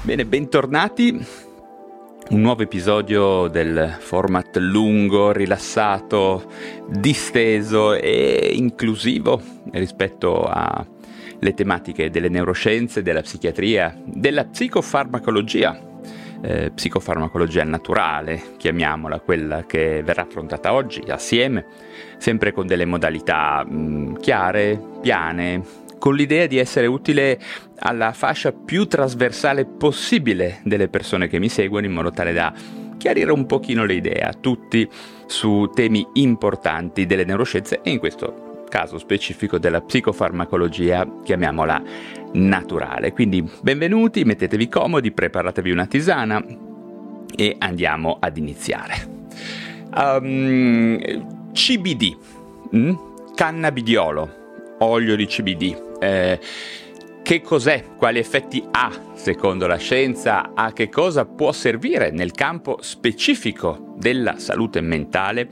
Bene, bentornati. Un nuovo episodio del format lungo, rilassato, disteso e inclusivo rispetto alle tematiche delle neuroscienze, della psichiatria, della psicofarmacologia. Eh, psicofarmacologia naturale, chiamiamola quella che verrà affrontata oggi assieme, sempre con delle modalità mh, chiare, piane, con l'idea di essere utile alla fascia più trasversale possibile delle persone che mi seguono in modo tale da chiarire un pochino le idee a tutti su temi importanti delle neuroscienze e in questo caso specifico della psicofarmacologia, chiamiamola naturale. Quindi benvenuti, mettetevi comodi, preparatevi una tisana e andiamo ad iniziare. Um, CBD, mm? cannabidiolo, olio di CBD. Eh, che cos'è? Quali effetti ha secondo la scienza? A che cosa può servire nel campo specifico della salute mentale?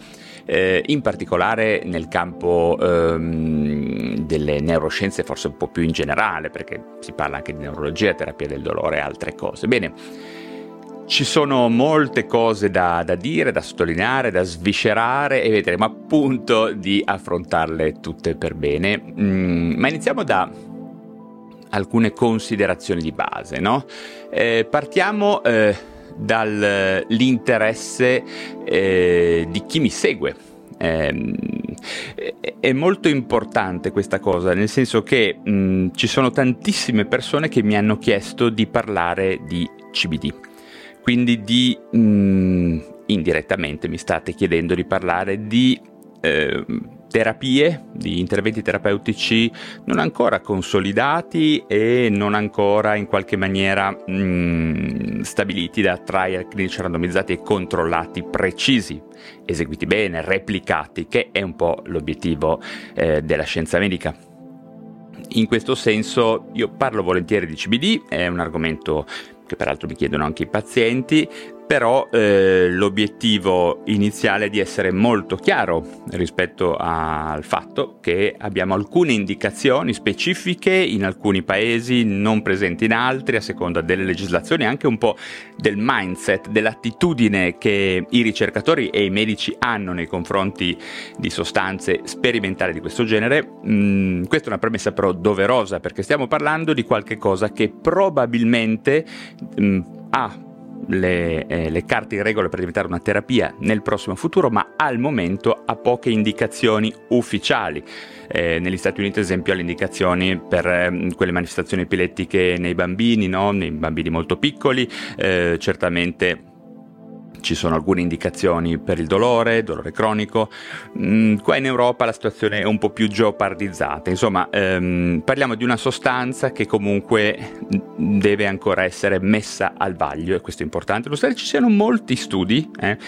Eh, in particolare nel campo ehm, delle neuroscienze, forse un po' più in generale, perché si parla anche di neurologia, terapia del dolore e altre cose. Bene, ci sono molte cose da, da, dire, da sottolineare, da sviscerare e vedremo appunto di affrontarle tutte per bene. Mm, ma iniziamo da alcune considerazioni di base, no? Eh, partiamo eh, dall'interesse eh, di chi mi segue. Eh, è molto importante questa cosa, nel senso che mh, mm, ci sono tantissime persone che mi hanno chiesto di parlare di CBD. Quindi di mh, mm, indirettamente mi state chiedendo di parlare di eh, terapie, di interventi terapeutici non ancora consolidati e non ancora in qualche maniera mh, mm, stabiliti da trial clinici randomizzati e controllati precisi, eseguiti bene, replicati, che è un po' l'obiettivo eh, della scienza medica. In questo senso io parlo volentieri di CBD, è un argomento che peraltro mi chiedono anche i pazienti, però eh, l'obiettivo iniziale è di essere molto chiaro rispetto al fatto che abbiamo alcune indicazioni specifiche in alcuni paesi, non presenti in altri, a seconda delle legislazioni, anche un po' del mindset, dell'attitudine che i ricercatori e i medici hanno nei confronti di sostanze sperimentali di questo genere. Mm, questa è una premessa però doverosa perché stiamo parlando di qualche cosa che probabilmente mm, ha le, eh, le, carte in regola per diventare una terapia nel prossimo futuro, ma al momento ha poche indicazioni ufficiali. Eh, negli Stati Uniti, ad esempio, ha le indicazioni per eh, quelle manifestazioni epilettiche nei bambini, no? nei bambini molto piccoli, eh, certamente ci sono alcune indicazioni per il dolore, dolore cronico. Mm, qua in Europa la situazione è un po' più geopardizzata. Insomma, ehm, parliamo di una sostanza che comunque deve ancora essere messa al vaglio e questo è importante. Nonostante ci siano molti studi, eh,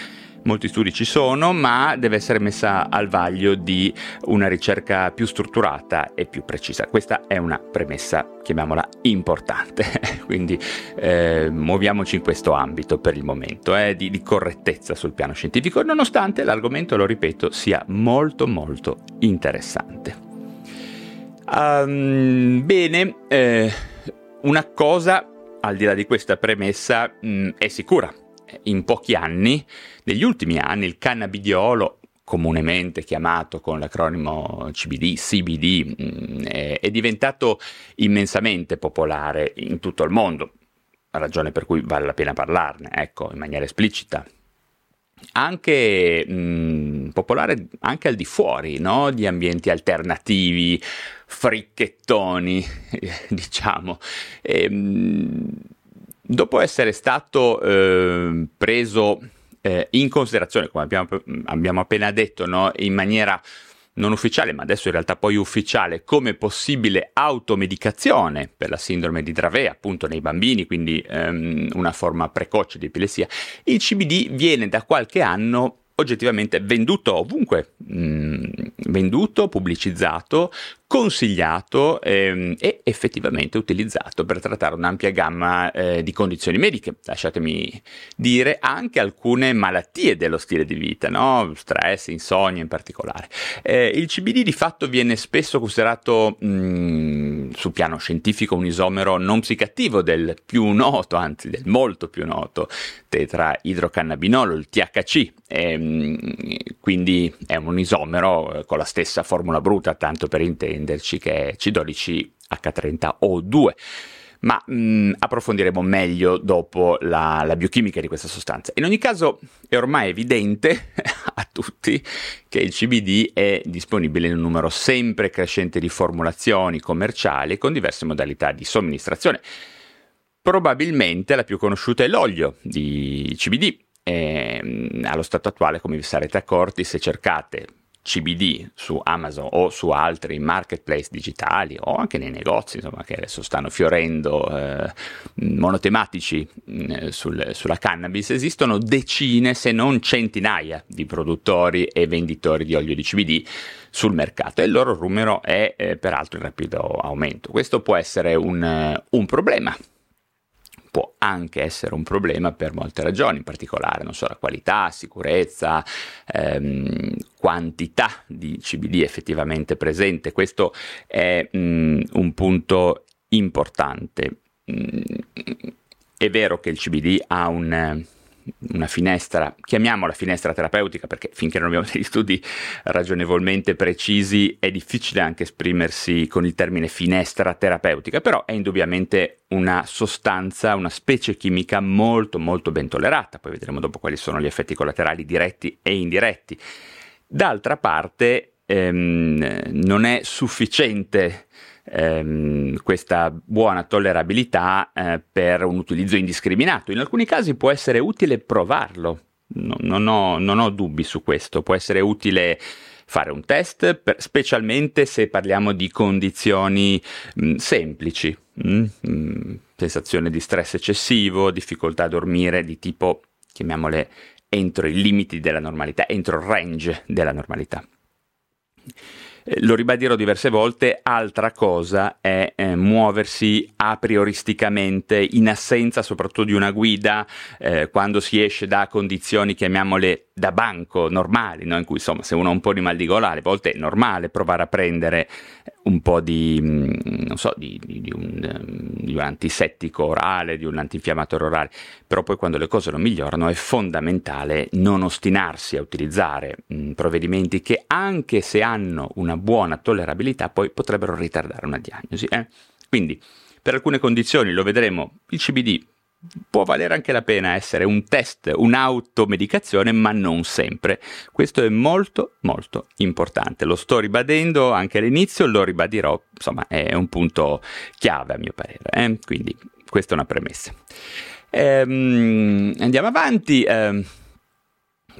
molti studi ci sono, ma deve essere messa al vaglio di una ricerca più strutturata e più precisa. Questa è una premessa, chiamiamola importante, quindi eh, muoviamoci in questo ambito per il momento, eh, di, di correttezza sul piano scientifico, nonostante l'argomento, lo ripeto, sia molto molto interessante. Um, bene, eh, una cosa al di là di questa premessa mh, mm, è sicura, in pochi anni, negli ultimi anni, il cannabidiolo, comunemente chiamato con l'acronimo CBD, CBD, mm, è diventato immensamente popolare in tutto il mondo, ragione per cui vale la pena parlarne, ecco, in maniera esplicita. Anche mh, mm, popolare anche al di fuori no? di ambienti alternativi, fricchettoni, diciamo. E, mh, dopo essere stato eh, preso eh, in considerazione, come abbiamo, abbiamo appena detto, no? in maniera non ufficiale, ma adesso in realtà poi ufficiale, come possibile automedicazione per la sindrome di Dravet, appunto nei bambini, quindi ehm, una forma precoce di epilessia, il CBD viene da qualche anno oggettivamente venduto ovunque, mm, venduto, pubblicizzato consigliato ehm, e effettivamente utilizzato per trattare un'ampia gamma eh, di condizioni mediche, lasciatemi dire anche alcune malattie dello stile di vita, no? stress, insonnia in particolare. Eh, il CBD di fatto viene spesso considerato mh, mm, sul piano scientifico un isomero non psicattivo del più noto, anzi del molto più noto tetraidrocannabinolo, il THC, e, ehm, quindi è un isomero con la stessa formula bruta, tanto per intenderci, che è C12H30O2 ma mh, mm, approfondiremo meglio dopo la, la, biochimica di questa sostanza. In ogni caso è ormai evidente a tutti che il CBD è disponibile in un numero sempre crescente di formulazioni commerciali con diverse modalità di somministrazione. Probabilmente la più conosciuta è l'olio di CBD. E, ehm, allo stato attuale, come vi sarete accorti, se cercate CBD su Amazon o su altri marketplace digitali o anche nei negozi insomma, che adesso stanno fiorendo eh, monotematici eh, sul, sulla cannabis, esistono decine se non centinaia di produttori e venditori di olio di CBD sul mercato e il loro numero è eh, peraltro in rapido aumento. Questo può essere un, un problema può anche essere un problema per molte ragioni, in particolare non so, la qualità, sicurezza, ehm, quantità di CBD effettivamente presente. Questo è mh, mm, un punto importante. Mm, è vero che il CBD ha un una finestra, chiamiamola finestra terapeutica perché finché non abbiamo degli studi ragionevolmente precisi è difficile anche esprimersi con il termine finestra terapeutica, però è indubbiamente una sostanza, una specie chimica molto molto ben tollerata, poi vedremo dopo quali sono gli effetti collaterali diretti e indiretti. D'altra parte ehm, non è sufficiente ehm, questa buona tollerabilità eh, per un utilizzo indiscriminato. In alcuni casi può essere utile provarlo, no, non, ho, non, ho, dubbi su questo, può essere utile fare un test, per, specialmente se parliamo di condizioni mh, semplici, mh, mh, sensazione di stress eccessivo, difficoltà a dormire di tipo, chiamiamole, entro i limiti della normalità, entro il range della normalità. Eh, lo ribadirò diverse volte, altra cosa è eh, muoversi a prioristicamente in assenza soprattutto di una guida eh, quando si esce da condizioni, chiamiamole da banco normali, no? in cui insomma se uno ha un po' di mal di gola, alle volte è normale provare a prendere un po' di, mm, non so, di, di, di, un, ehm, di un, antisettico orale, di un antinfiammatorio orale, però poi quando le cose non migliorano è fondamentale non ostinarsi a utilizzare mh, mm, provvedimenti che anche se hanno una buona tollerabilità poi potrebbero ritardare una diagnosi. Eh? Quindi per alcune condizioni, lo vedremo, il CBD può valere anche la pena essere un test, un'automedicazione, ma non sempre. Questo è molto molto importante. Lo sto ribadendo anche all'inizio, lo ribadirò, insomma è un punto chiave a mio parere. Eh? Quindi questa è una premessa. Ehm, andiamo avanti. Ehm,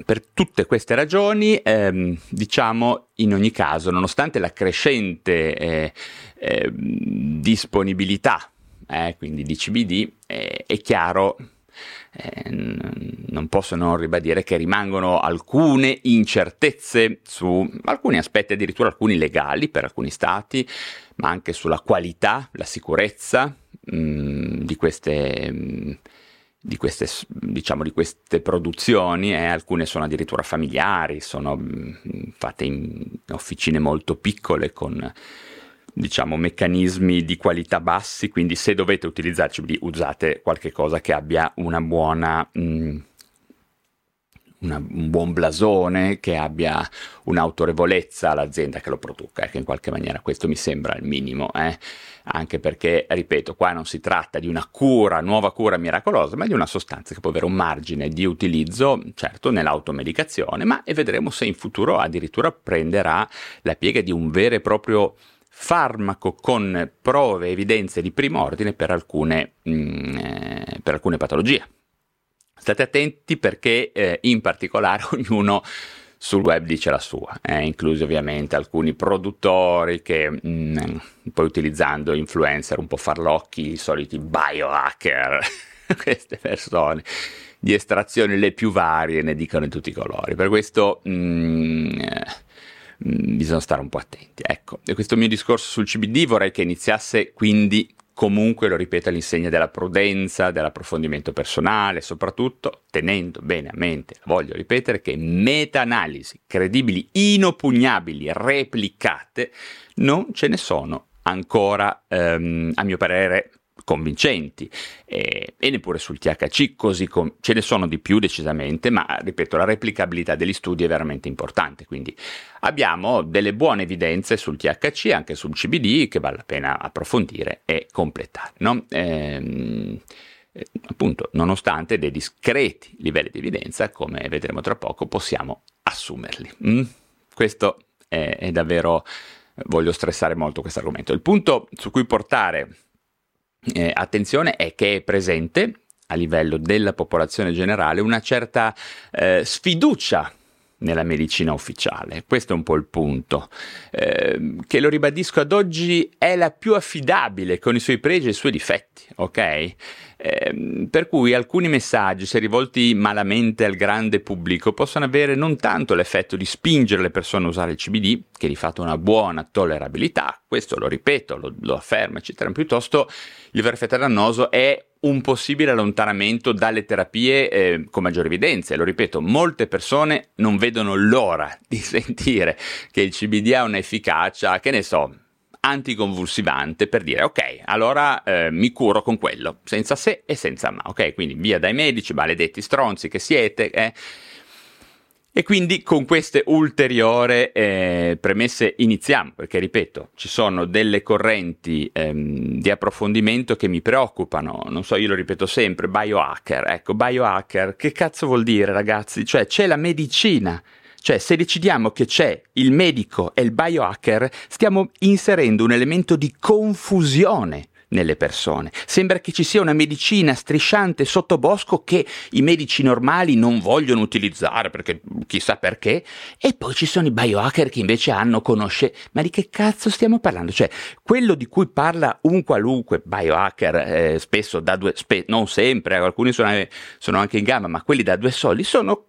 per tutte queste ragioni, ehm, diciamo in ogni caso, nonostante la crescente eh, eh, disponibilità eh, quindi di CBD, eh, è chiaro, eh, non posso non ribadire che rimangono alcune incertezze su alcuni aspetti, addirittura alcuni legali per alcuni stati, ma anche sulla qualità, la sicurezza mh, mm, di queste... Mh, mm, di queste, diciamo, di queste produzioni, eh, alcune sono addirittura familiari, sono mm, fatte in officine molto piccole con diciamo, meccanismi di qualità bassi, quindi se dovete utilizzare CBD usate qualcosa che abbia una buona... Mh, mm, una, un buon blasone, che abbia un'autorevolezza all'azienda che lo produca, che in qualche maniera questo mi sembra il minimo, eh? anche perché, ripeto, qua non si tratta di una cura, nuova cura miracolosa, ma di una sostanza che può avere un margine di utilizzo, certo, nell'automedicazione, ma e vedremo se in futuro addirittura prenderà la piega di un vero e proprio farmaco con prove e evidenze di primo ordine per alcune, mh, mm, eh, per alcune patologie. State attenti perché eh, in particolare ognuno sul web dice la sua, eh, inclusi ovviamente alcuni produttori che mh, mm, poi utilizzando influencer un po' farlocchi, i soliti biohacker, queste persone di estrazioni le più varie ne dicono in tutti i colori. Per questo mh, mm, mh, bisogna stare un po' attenti. Ecco, e questo mio discorso sul CBD vorrei che iniziasse quindi comunque, lo ripeto, all'insegna della prudenza, dell'approfondimento personale, soprattutto tenendo bene a mente, voglio ripetere, che meta-analisi credibili, inoppugnabili, replicate, non ce ne sono ancora, ehm, a mio parere, convincenti e, e, neppure sul THC così com- ce ne sono di più decisamente ma ripeto la replicabilità degli studi è veramente importante quindi abbiamo delle buone evidenze sul THC anche sul CBD che vale la pena approfondire e completare no? ehm, eh, appunto nonostante dei discreti livelli di evidenza come vedremo tra poco possiamo assumerli mm? questo è, è davvero voglio stressare molto questo argomento il punto su cui portare eh, attenzione è che è presente a livello della popolazione generale una certa eh, sfiducia nella medicina ufficiale. Questo è un po' il punto, eh, che lo ribadisco ad oggi è la più affidabile con i suoi pregi e i suoi difetti, ok? Eh, per cui alcuni messaggi, se rivolti malamente al grande pubblico, possono avere non tanto l'effetto di spingere le persone a usare il CBD, che di fatto ha una buona tollerabilità, questo lo ripeto, lo, lo affermo, eccetera, piuttosto il vero effetto dannoso è un possibile allontanamento dalle terapie eh, con maggiore evidenza. E lo ripeto, molte persone non vedono l'ora di sentire che il CBD ha un'efficacia, che ne so, anticonvulsivante per dire ok, allora eh, mi curo con quello, senza se e senza ma, ok? Quindi via dai medici, maledetti stronzi che siete, eh? E quindi con queste ulteriori eh, premesse iniziamo, perché ripeto, ci sono delle correnti ehm, di approfondimento che mi preoccupano, non so, io lo ripeto sempre, biohacker, ecco, biohacker, che cazzo vuol dire ragazzi? Cioè c'è la medicina, cioè se decidiamo che c'è il medico e il biohacker, stiamo inserendo un elemento di confusione nelle persone. Sembra che ci sia una medicina strisciante sotto bosco che i medici normali non vogliono utilizzare perché chissà perché, e poi ci sono i biohacker che invece hanno conosce. Ma di che cazzo stiamo parlando? Cioè, quello di cui parla un qualunque biohacker, eh, spesso da due, spe- non sempre, alcuni sono, sono, anche in gamba, ma quelli da due soldi sono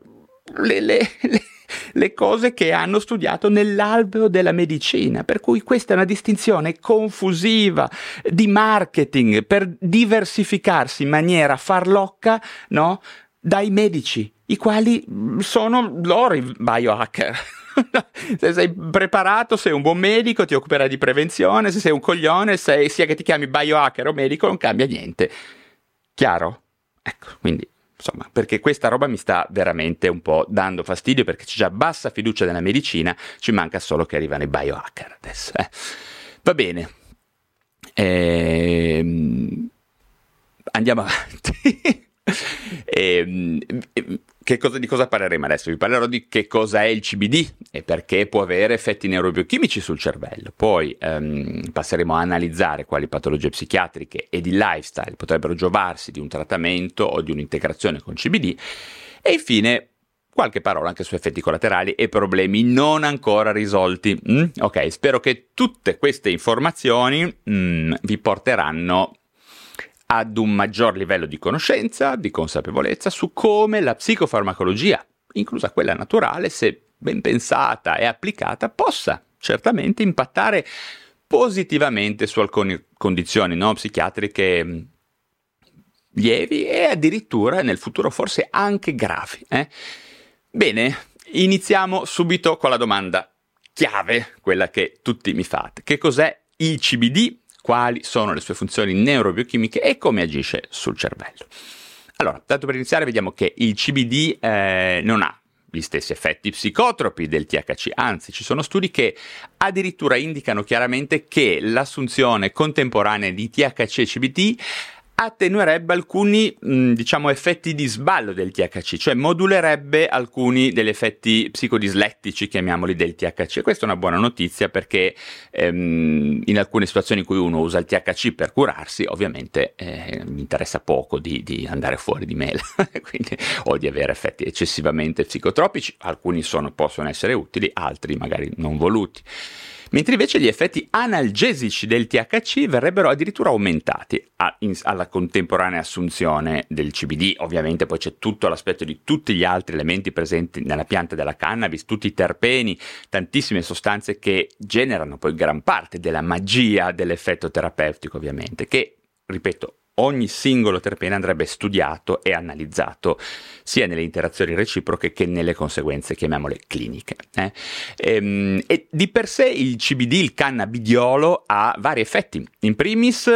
le, le, le le cose che hanno studiato nell'alveo della medicina, per cui questa è una distinzione confusiva di marketing per diversificarsi in maniera farlocca no, dai medici, i quali sono loro i biohacker. se sei preparato, sei un buon medico, ti occuperai di prevenzione, se sei un coglione, sei, sia che ti chiami biohacker o medico, non cambia niente. Chiaro? Ecco, quindi insomma, perché questa roba mi sta veramente un po' dando fastidio perché c'è già bassa fiducia nella medicina, ci manca solo che arrivano i biohacker adesso. Eh. Va bene. Ehm, andiamo avanti. ehm, cosa, di cosa parleremo adesso? Vi parlerò di che cosa è il CBD e perché può avere effetti neurobiochimici sul cervello. Poi ehm, passeremo a analizzare quali patologie psichiatriche e di lifestyle potrebbero giovarsi di un trattamento o di un'integrazione con CBD. E infine qualche parola anche su effetti collaterali e problemi non ancora risolti. Mm? Ok, spero che tutte queste informazioni mm, vi porteranno ad un maggior livello di conoscenza, di consapevolezza su come la psicofarmacologia, inclusa quella naturale, se ben pensata e applicata, possa certamente impattare positivamente su alcune condizioni no, psichiatriche mm, lievi e addirittura nel futuro forse anche gravi. Eh? Bene, iniziamo subito con la domanda chiave, quella che tutti mi fate. Che cos'è il CBD quali sono le sue funzioni neurobiochimiche e come agisce sul cervello. Allora, tanto per iniziare vediamo che il CBD eh, non ha gli stessi effetti psicotropi del THC, anzi ci sono studi che addirittura indicano chiaramente che l'assunzione contemporanea di THC e CBD attenuerebbe alcuni mh, diciamo effetti di sballo del THC, cioè modulerebbe alcuni degli effetti psicodislettici, chiamiamoli del THC. Questa è una buona notizia perché ehm, in alcune situazioni in cui uno usa il THC per curarsi, ovviamente eh, mi interessa poco di, di, andare fuori di mela Quindi, o di avere effetti eccessivamente psicotropici, alcuni sono, possono essere utili, altri magari non voluti. Mentre invece gli effetti analgesici del THC verrebbero addirittura aumentati a, in, alla contemporanea assunzione del CBD. Ovviamente poi c'è tutto l'aspetto di tutti gli altri elementi presenti nella pianta della cannabis, tutti i terpeni, tantissime sostanze che generano poi gran parte della magia dell'effetto terapeutico, ovviamente, che, ripeto, ogni singolo terpene andrebbe studiato e analizzato sia nelle interazioni reciproche che nelle conseguenze, chiamiamole cliniche. Eh? E, ehm, e di per sé il CBD, il cannabidiolo, ha vari effetti. In primis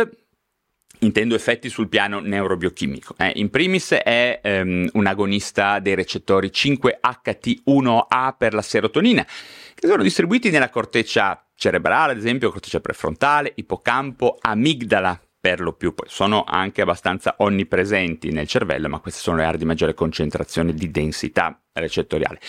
intendo effetti sul piano neurobiochimico. Eh, in primis è um, un agonista dei recettori 5HT1A per la serotonina, che sono distribuiti nella corteccia cerebrale, ad esempio corteccia prefrontale, ippocampo, amigdala, per lo più sono anche abbastanza onnipresenti nel cervello, ma queste sono le aree di maggiore concentrazione di densità recettoriale.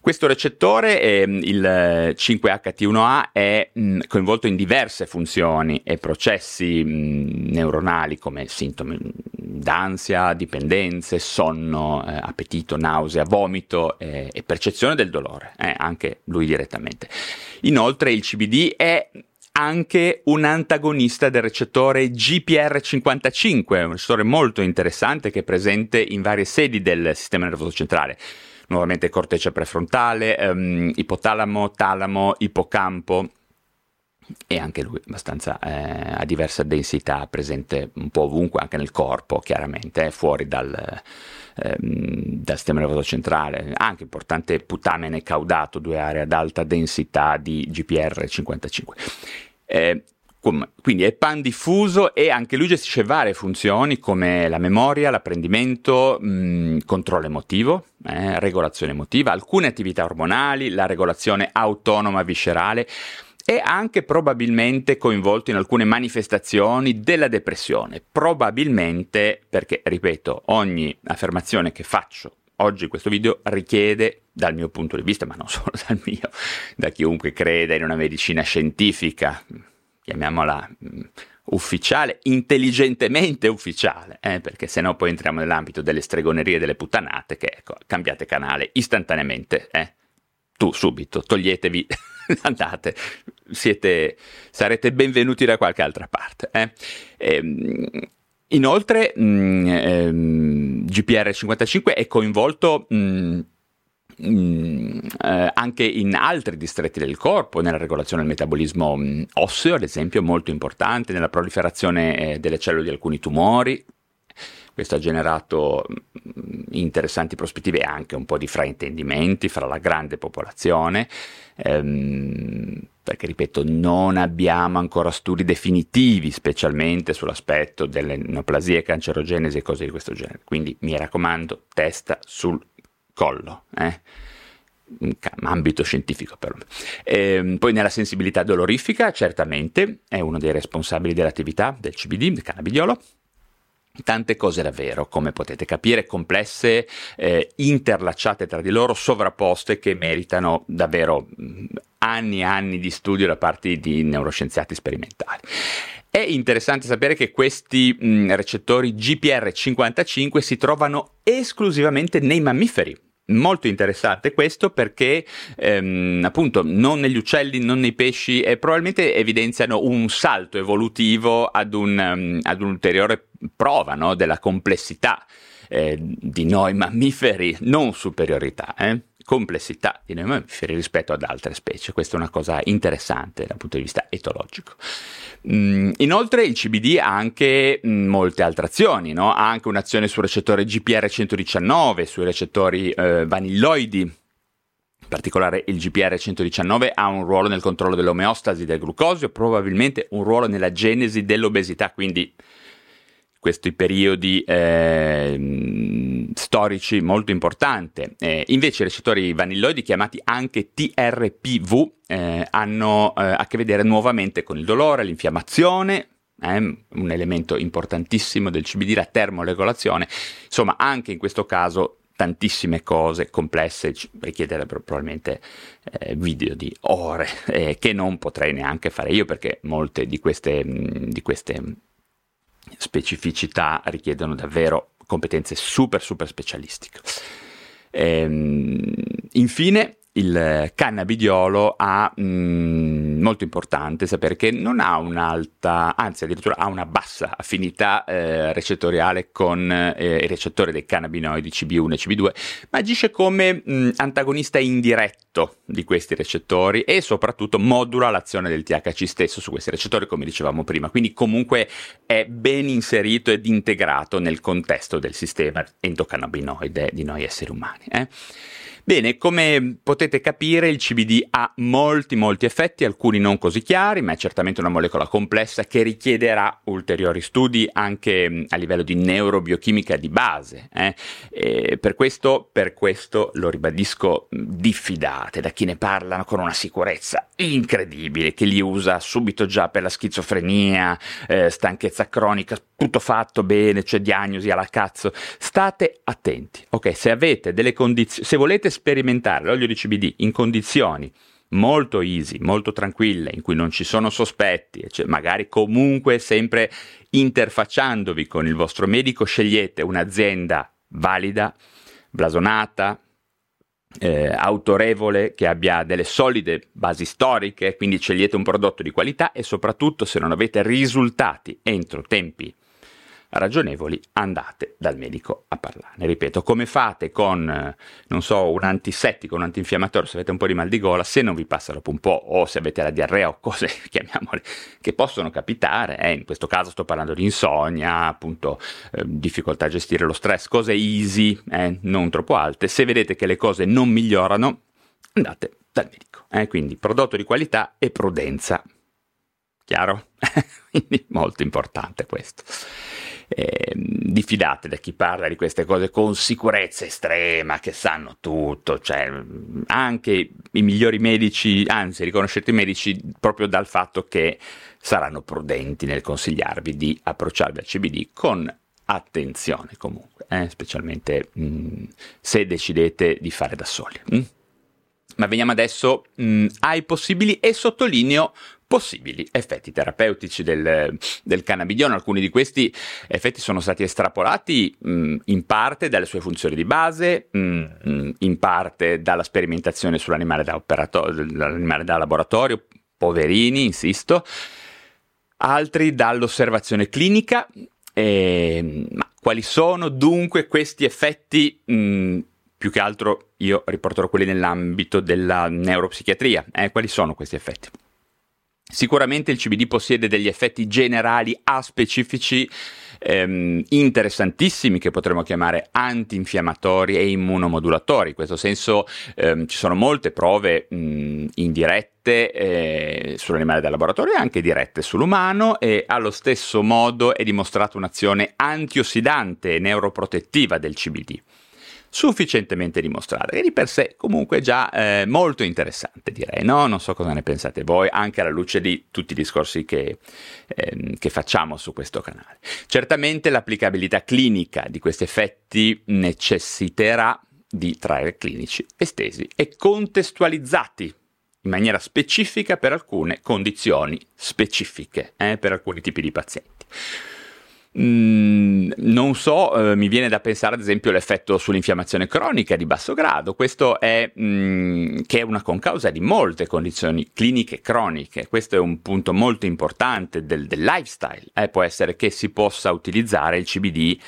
Questo recettore, eh, il 5HT1A, è mh, coinvolto in diverse funzioni e processi mh, neuronali come sintomi d'ansia, dipendenze, sonno, eh, appetito, nausea, vomito eh, e percezione del dolore, eh, anche lui direttamente. Inoltre il CBD è anche un antagonista del recettore GPR55, un recettore molto interessante che è presente in varie sedi del sistema nervoso centrale. Nuovamente corteccia prefrontale, um, ipotalamo, talamo, ippocampo e anche lui abbastanza eh, a diversa densità, presente un po' ovunque, anche nel corpo, chiaramente, eh, fuori dal, ehm, dal sistema nervoso centrale. Anche importante putamene caudato, due aree ad alta densità di GPR55. Eh, quindi è pan diffuso e anche lui gestisce varie funzioni come la memoria, l'apprendimento, mh, mm, controllo emotivo, eh, regolazione emotiva, alcune attività ormonali, la regolazione autonoma viscerale e anche probabilmente coinvolto in alcune manifestazioni della depressione. Probabilmente perché, ripeto, ogni affermazione che faccio oggi questo video richiede, dal mio punto di vista, ma non solo dal mio, da chiunque creda in una medicina scientifica, chiamiamola mm, ufficiale, intelligentemente ufficiale, eh, perché se no poi entriamo nell'ambito delle stregonerie delle puttanate, che ecco, cambiate canale istantaneamente, eh. tu subito, toglietevi, andate, siete, sarete benvenuti da qualche altra parte. Eh. E, ehm, Inoltre mh, mm, ehm, GPR55 è coinvolto mh, mm, mm, eh, anche in altri distretti del corpo, nella regolazione del metabolismo osseo, ad esempio, molto importante, nella proliferazione eh, delle cellule di alcuni tumori. Questo ha generato interessanti prospettive e anche un po' di fraintendimenti fra la grande popolazione. Ehm, perché ripeto non abbiamo ancora studi definitivi specialmente sull'aspetto delle neoplasie, cancerogenesi e cose di questo genere, quindi mi raccomando testa sul collo. Eh? ambito scientifico però. E, poi nella sensibilità dolorifica certamente è uno dei responsabili dell'attività del CBD, del cannabidiolo, Tante cose davvero, come potete capire, complesse, eh, interlacciate tra di loro, sovrapposte, che meritano davvero anni e anni di studio da parte di neuroscienziati sperimentali. È interessante sapere che questi mh, recettori GPR55 si trovano esclusivamente nei mammiferi, molto interessante questo perché ehm, appunto non negli uccelli, non nei pesci e probabilmente evidenziano un salto evolutivo ad, un, um, ad un'ulteriore prova no, della complessità eh, di noi mammiferi, non superiorità. Eh? Complessità di noi mammiferi rispetto ad altre specie. Questa è una cosa interessante dal punto di vista etologico. Mm, inoltre il CBD ha anche mm, molte altre azioni, no? ha anche un'azione sul recettore GPR119, sui recettori eh, vanilloidi, in particolare il GPR119 ha un ruolo nel controllo dell'omeostasi del glucosio, probabilmente un ruolo nella genesi dell'obesità, quindi questi periodi eh, storici molto importanti. Eh, invece i recettori vanilloidi, chiamati anche TRPV, eh, hanno eh, a che vedere nuovamente con il dolore, l'infiammazione, eh, un elemento importantissimo del CBD, la termoregolazione. Insomma, anche in questo caso tantissime cose complesse, richiederebbero probabilmente eh, video di ore eh, che non potrei neanche fare io perché molte di queste, di queste specificità richiedono davvero competenze super super specialistiche. Ehm, infine, il cannabidiolo ha mh, mm, molto importante sapere che non ha un'alta, anzi addirittura ha una bassa affinità eh, recettoriale con eh, i recettori dei cannabinoidi CB1 e CB2, ma agisce come mh, mm, antagonista indiretto di questi recettori e soprattutto modula l'azione del THC stesso su questi recettori, come dicevamo prima. Quindi comunque è ben inserito ed integrato nel contesto del sistema endocannabinoide di noi esseri umani. Eh? Bene, come potete capire il CBD ha molti molti effetti, alcuni non così chiari, ma è certamente una molecola complessa che richiederà ulteriori studi anche a livello di neurobiochimica di base. Eh? Per, questo, per questo, lo ribadisco, diffidate da chi ne parlano con una sicurezza incredibile, che li usa subito già per la schizofrenia, eh, stanchezza cronica, tutto fatto bene, c'è diagnosi alla cazzo. State attenti, ok? Se avete delle condizioni, se volete sperimentare l'olio di CBD in condizioni molto easy, molto tranquille, in cui non ci sono sospetti, cioè magari comunque sempre interfacciandovi con il vostro medico, scegliete un'azienda valida, blasonata, eh, autorevole, che abbia delle solide basi storiche, quindi scegliete un prodotto di qualità e soprattutto se non avete risultati entro tempi ragionevoli, andate dal medico a parlarne. Ripeto, come fate con, eh, non so, un antisettico, un antinfiammatorio, se avete un po' di mal di gola, se non vi passa dopo un po', o se avete la diarrea o cose, chiamiamole, che possono capitare, eh, in questo caso sto parlando di insonnia, appunto, eh, difficoltà a gestire lo stress, cose easy, eh, non troppo alte, se vedete che le cose non migliorano, andate dal medico. Eh, quindi prodotto di qualità e prudenza. Chiaro? quindi molto importante questo eh, diffidate da chi parla di queste cose con sicurezza estrema, che sanno tutto, cioè anche i migliori medici, anzi riconoscete i medici proprio dal fatto che saranno prudenti nel consigliarvi di approcciarvi al CBD con attenzione comunque, eh, specialmente mh, mm, se decidete di fare da soli. Mh? Mm? Ma veniamo adesso mh, mm, ai possibili e sottolineo possibili effetti terapeutici del, del cannabidiolo. Alcuni di questi effetti sono stati estrapolati mh, in parte dalle sue funzioni di base, mh, in parte dalla sperimentazione sull'animale da, l'animale da laboratorio, poverini, insisto, altri dall'osservazione clinica. Eh, ma quali sono dunque questi effetti? Più che altro io riporterò quelli nell'ambito della neuropsichiatria. Eh, quali sono questi effetti? Sicuramente il CBD possiede degli effetti generali aspecifici ehm, interessantissimi che potremmo chiamare antinfiammatori e immunomodulatori. In questo senso ehm, ci sono molte prove mh, indirette eh, sull'animale da laboratorio e anche dirette sull'umano e allo stesso modo è dimostrata un'azione antiossidante e neuroprotettiva del CBD sufficientemente dimostrata, che di per sé comunque già eh, molto interessante direi, no? Non so cosa ne pensate voi, anche alla luce di tutti i discorsi che, ehm, che facciamo su questo canale. Certamente l'applicabilità clinica di questi effetti necessiterà di trial clinici estesi e contestualizzati in maniera specifica per alcune condizioni specifiche, eh, per alcuni tipi di pazienti. Mm, non so, eh, mi viene da pensare ad esempio all'effetto sull'infiammazione cronica di basso grado, questo è mm, che è una concausa di molte condizioni cliniche croniche, questo è un punto molto importante del, del lifestyle, eh, può essere che si possa utilizzare il CBD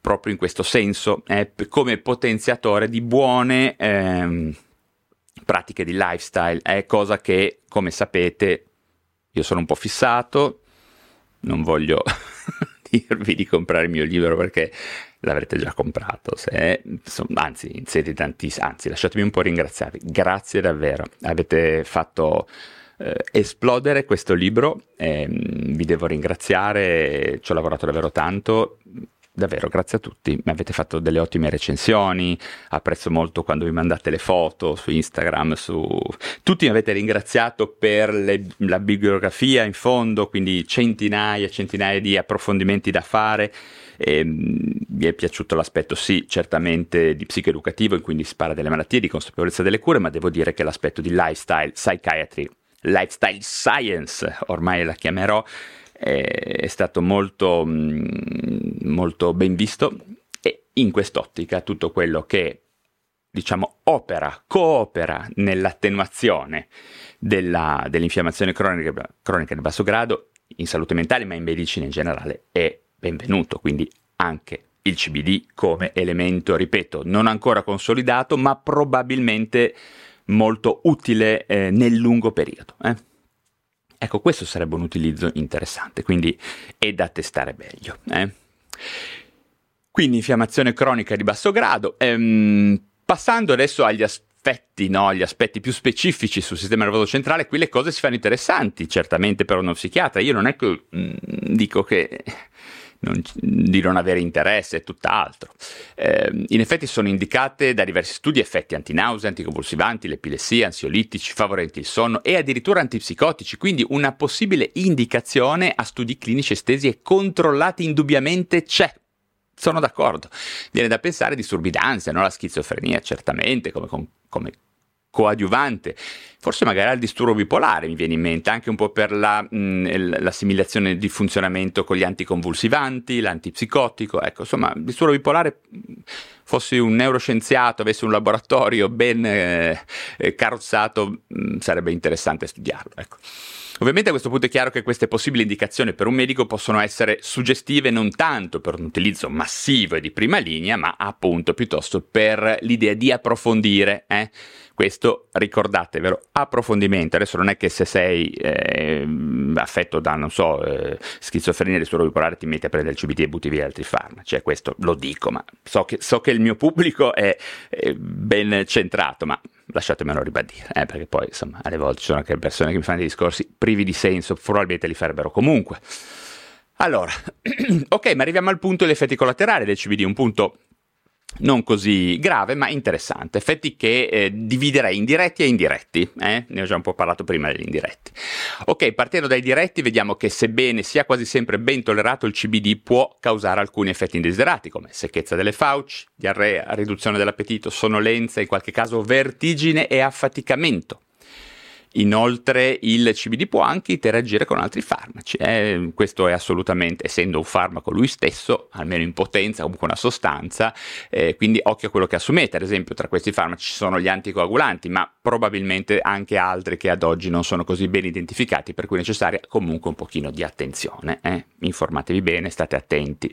proprio in questo senso, eh, come potenziatore di buone ehm, pratiche di lifestyle, è cosa che come sapete io sono un po' fissato, non voglio dirvi di comprare il mio libro perché l'avrete già comprato, se, anzi, siete tantissimi, anzi lasciatemi un po' ringraziarvi, grazie davvero, avete fatto eh, esplodere questo libro, eh, vi devo ringraziare, ci ho lavorato davvero tanto, davvero grazie a tutti, mi avete fatto delle ottime recensioni, apprezzo molto quando vi mandate le foto su Instagram, su... tutti mi avete ringraziato per le, la bibliografia in fondo, quindi centinaia e centinaia di approfondimenti da fare. E, mi è piaciuto l'aspetto, sì, certamente di psicoeducativo, in cui si parla delle malattie, di consapevolezza delle cure, ma devo dire che l'aspetto di lifestyle, psychiatry, lifestyle science, ormai la chiamerò, è stato molto, mm, molto ben visto e in quest'ottica tutto quello che diciamo, opera, coopera nell'attenuazione della, dell'infiammazione cronica, cronica di basso grado in salute mentale, ma in medicina in generale, è benvenuto. Quindi anche il CBD come elemento, ripeto, non ancora consolidato, ma probabilmente molto utile eh, nel lungo periodo. Eh? Ecco, questo sarebbe un utilizzo interessante, quindi è da testare meglio. Eh? Quindi infiammazione cronica di basso grado. Ehm, passando adesso agli aspetti, no, agli aspetti più specifici sul sistema nervoso centrale, qui le cose si fanno interessanti, certamente per uno psichiatra. Io non è che mm, dico che non, di non avere interesse, è tutt'altro. Eh, in effetti sono indicate da diversi studi effetti antinausea, anticonvulsivanti, l'epilessia, ansiolitici, favorenti il sonno e addirittura antipsicotici, quindi una possibile indicazione a studi clinici estesi e controllati indubbiamente c'è. Sono d'accordo. Viene da pensare disturbi d'ansia, no? la schizofrenia, certamente, come, come coadiuvante, forse magari al disturbo bipolare mi viene in mente, anche un po' per la, mh, l'assimilazione di funzionamento con gli anticonvulsivanti, l'antipsicotico, ecco, insomma, il disturbo bipolare, fossi un neuroscienziato, avessi un laboratorio ben eh, carrozzato, mh, sarebbe interessante studiarlo, ecco. Ovviamente a questo punto è chiaro che queste possibili indicazioni per un medico possono essere suggestive non tanto per un utilizzo massivo e di prima linea, ma appunto piuttosto per l'idea di approfondire. Eh? Questo ricordatevelo, approfondimento. Adesso non è che se sei eh, affetto da, non so, eh, schizofrenia di suolo bipolare ti metti a prendere il CBD e butti via altri farmaci. Cioè, questo lo dico, ma so che, so che il mio pubblico è, è ben centrato, ma lasciatemelo ribadire, eh, perché poi insomma alle volte ci sono anche persone che mi fanno dei discorsi privi di senso, probabilmente li farebbero comunque. Allora, ok, ma arriviamo al punto degli effetti collaterali del CBD, un punto non così grave ma interessante, effetti che eh, dividerei in diretti e indiretti, eh? ne ho già un po' parlato prima degli indiretti. Ok, partendo dai diretti vediamo che sebbene sia quasi sempre ben tollerato il CBD può causare alcuni effetti indesiderati come secchezza delle fauci, diarrea, riduzione dell'appetito, sonnolenza, in qualche caso vertigine e affaticamento. Inoltre il CBD può anche interagire con altri farmaci, eh? questo è assolutamente, essendo un farmaco lui stesso, almeno in potenza, comunque una sostanza, eh, quindi occhio a quello che assumete, ad esempio tra questi farmaci ci sono gli anticoagulanti, ma probabilmente anche altri che ad oggi non sono così ben identificati, per cui è necessaria comunque un pochino di attenzione, eh? informatevi bene, state attenti.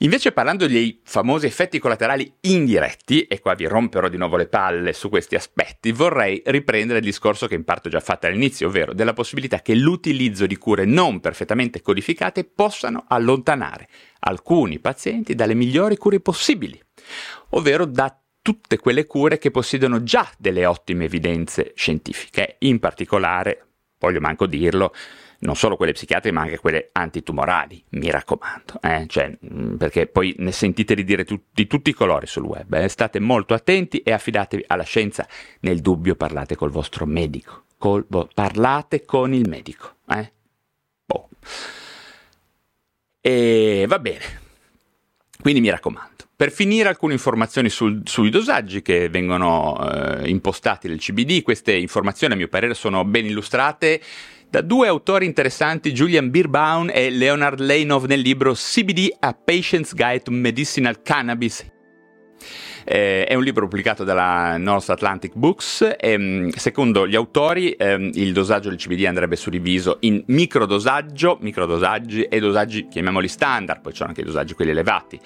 Invece parlando dei famosi effetti collaterali indiretti, e qua vi romperò di nuovo le palle su questi aspetti, vorrei riprendere il discorso che in parte ho già fatto all'inizio, ovvero della possibilità che l'utilizzo di cure non perfettamente codificate possano allontanare alcuni pazienti dalle migliori cure possibili, ovvero da tutte quelle cure che possiedono già delle ottime evidenze scientifiche, in particolare, voglio manco dirlo, non solo quelle psichiatriche ma anche quelle antitumorali, mi raccomando, eh? cioè, perché poi ne sentite di dire tu- di tutti i colori sul web, eh? state molto attenti e affidatevi alla scienza, nel dubbio parlate col vostro medico, col vo- parlate con il medico. Eh? Oh. E va bene, quindi mi raccomando. Per finire alcune informazioni sul, sui dosaggi che vengono eh, impostati nel CBD, queste informazioni a mio parere sono ben illustrate da due autori interessanti, Julian Beerbaum e Leonard Leinov nel libro CBD A Patient's Guide to Medicinal Cannabis. Eh, è un libro pubblicato dalla North Atlantic Books e mm, secondo gli autori eh, il dosaggio del CBD andrebbe suddiviso in microdosaggio, microdosaggi e dosaggi chiamiamoli standard, poi ci sono anche i dosaggi quelli elevati.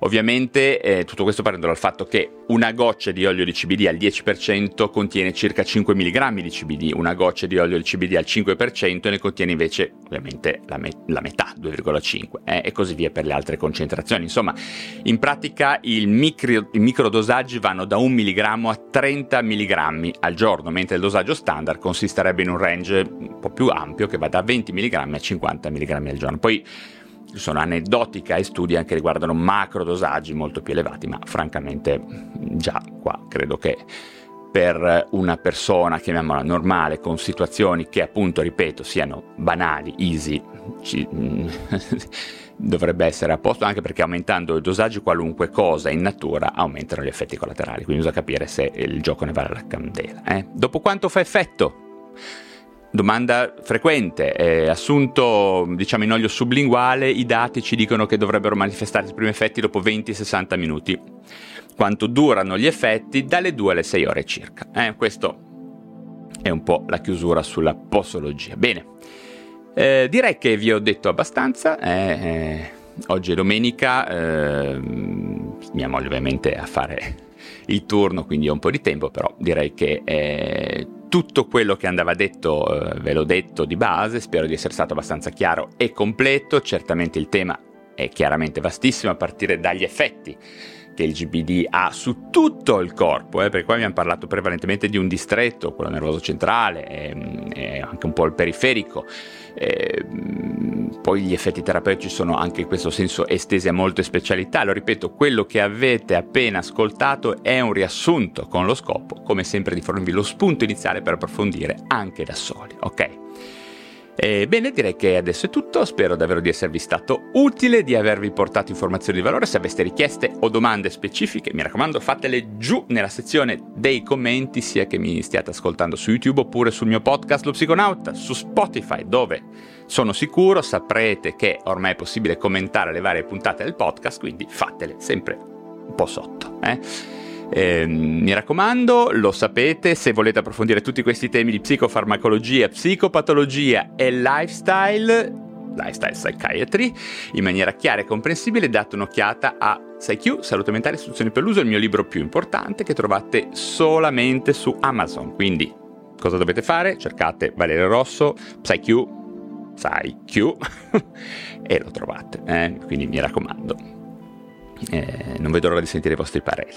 Ovviamente eh, tutto questo partendo dal fatto che una goccia di olio di CBD al 10% contiene circa 5 mg di CBD, una goccia di olio di CBD al 5% ne contiene invece ovviamente la, me- la metà, 2,5 eh, e così via per le altre concentrazioni. Insomma, in pratica il micro, i microdosaggi vanno da 1 mg a 30 mg al giorno, mentre il dosaggio standard consisterebbe in un range un po' più ampio che va da 20 mg a 50 mg al giorno. Poi sono aneddotica e studi anche che riguardano macro dosaggi molto più elevati, ma francamente già qua credo che per una persona, chiamiamola normale, con situazioni che appunto, ripeto, siano banali, easy, ci, dovrebbe essere a posto anche perché aumentando i dosaggi qualunque cosa in natura aumentano gli effetti collaterali, quindi bisogna capire se il gioco ne vale la candela. Eh? Dopo quanto fa effetto? Domanda frequente, eh, assunto diciamo in olio sublinguale, i dati ci dicono che dovrebbero manifestarsi i primi effetti dopo 20-60 minuti. Quanto durano gli effetti? Dalle 2 alle 6 ore circa. Eh, questo è un po' la chiusura sulla posologia. Bene, eh, direi che vi ho detto abbastanza. Eh, eh, oggi è domenica, ehm, mia moglie ovviamente a fare il turno, quindi ho un po' di tempo, però direi che tutto quello che andava detto eh, ve l'ho detto di base, spero di essere stato abbastanza chiaro e completo, certamente il tema è chiaramente vastissimo a partire dagli effetti che il GBD ha su tutto il corpo, eh, perché qua abbiamo parlato prevalentemente di un distretto, quello nervoso centrale e, e anche un po' il periferico. E, poi gli effetti terapeutici sono anche in questo senso estesi a molte specialità. Lo ripeto, quello che avete appena ascoltato è un riassunto con lo scopo, come sempre, di fornirvi lo spunto iniziale per approfondire anche da soli, ok? Ebbene, direi che adesso è tutto, spero davvero di esservi stato utile, di avervi portato informazioni di valore, se aveste richieste o domande specifiche, mi raccomando fatele giù nella sezione dei commenti, sia che mi stiate ascoltando su YouTube oppure sul mio podcast Lo Psiconauta, su Spotify, dove sono sicuro saprete che ormai è possibile commentare le varie puntate del podcast, quindi fatele sempre un po' sotto. Eh? Eh, mi raccomando, lo sapete, se volete approfondire tutti questi temi di psicofarmacologia, psicopatologia e lifestyle, lifestyle psychiatry, in maniera chiara e comprensibile, date un'occhiata a PsyQ, Salute Mentale e Istruzioni per l'Uso, il mio libro più importante che trovate solamente su Amazon. Quindi, cosa dovete fare? Cercate Valerio Rosso, PsyQ, PsyQ, e lo trovate. Eh? Quindi mi raccomando, eh, non vedo l'ora di sentire i vostri pareri.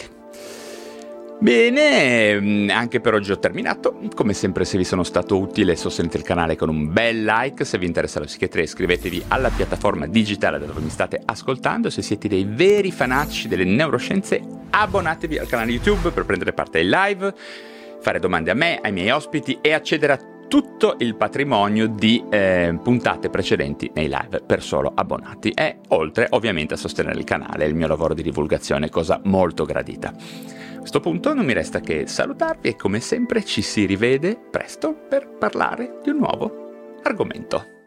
Bene, mm, anche per oggi ho terminato. Come sempre, se vi sono stato utile, sostenete il canale con un bel like. Se vi interessa la psichiatria, iscrivetevi alla piattaforma digitale da dove mi state ascoltando. Se siete dei veri fanatici delle neuroscienze, abbonatevi al canale YouTube per prendere parte ai live, fare domande a me, ai miei ospiti e accedere a tutto il patrimonio di eh, puntate precedenti nei live per solo abbonati e oltre ovviamente a sostenere il canale e il mio lavoro di divulgazione, cosa molto gradita. A questo punto non mi resta che salutarvi e come sempre ci si rivede presto per parlare di un nuovo argomento.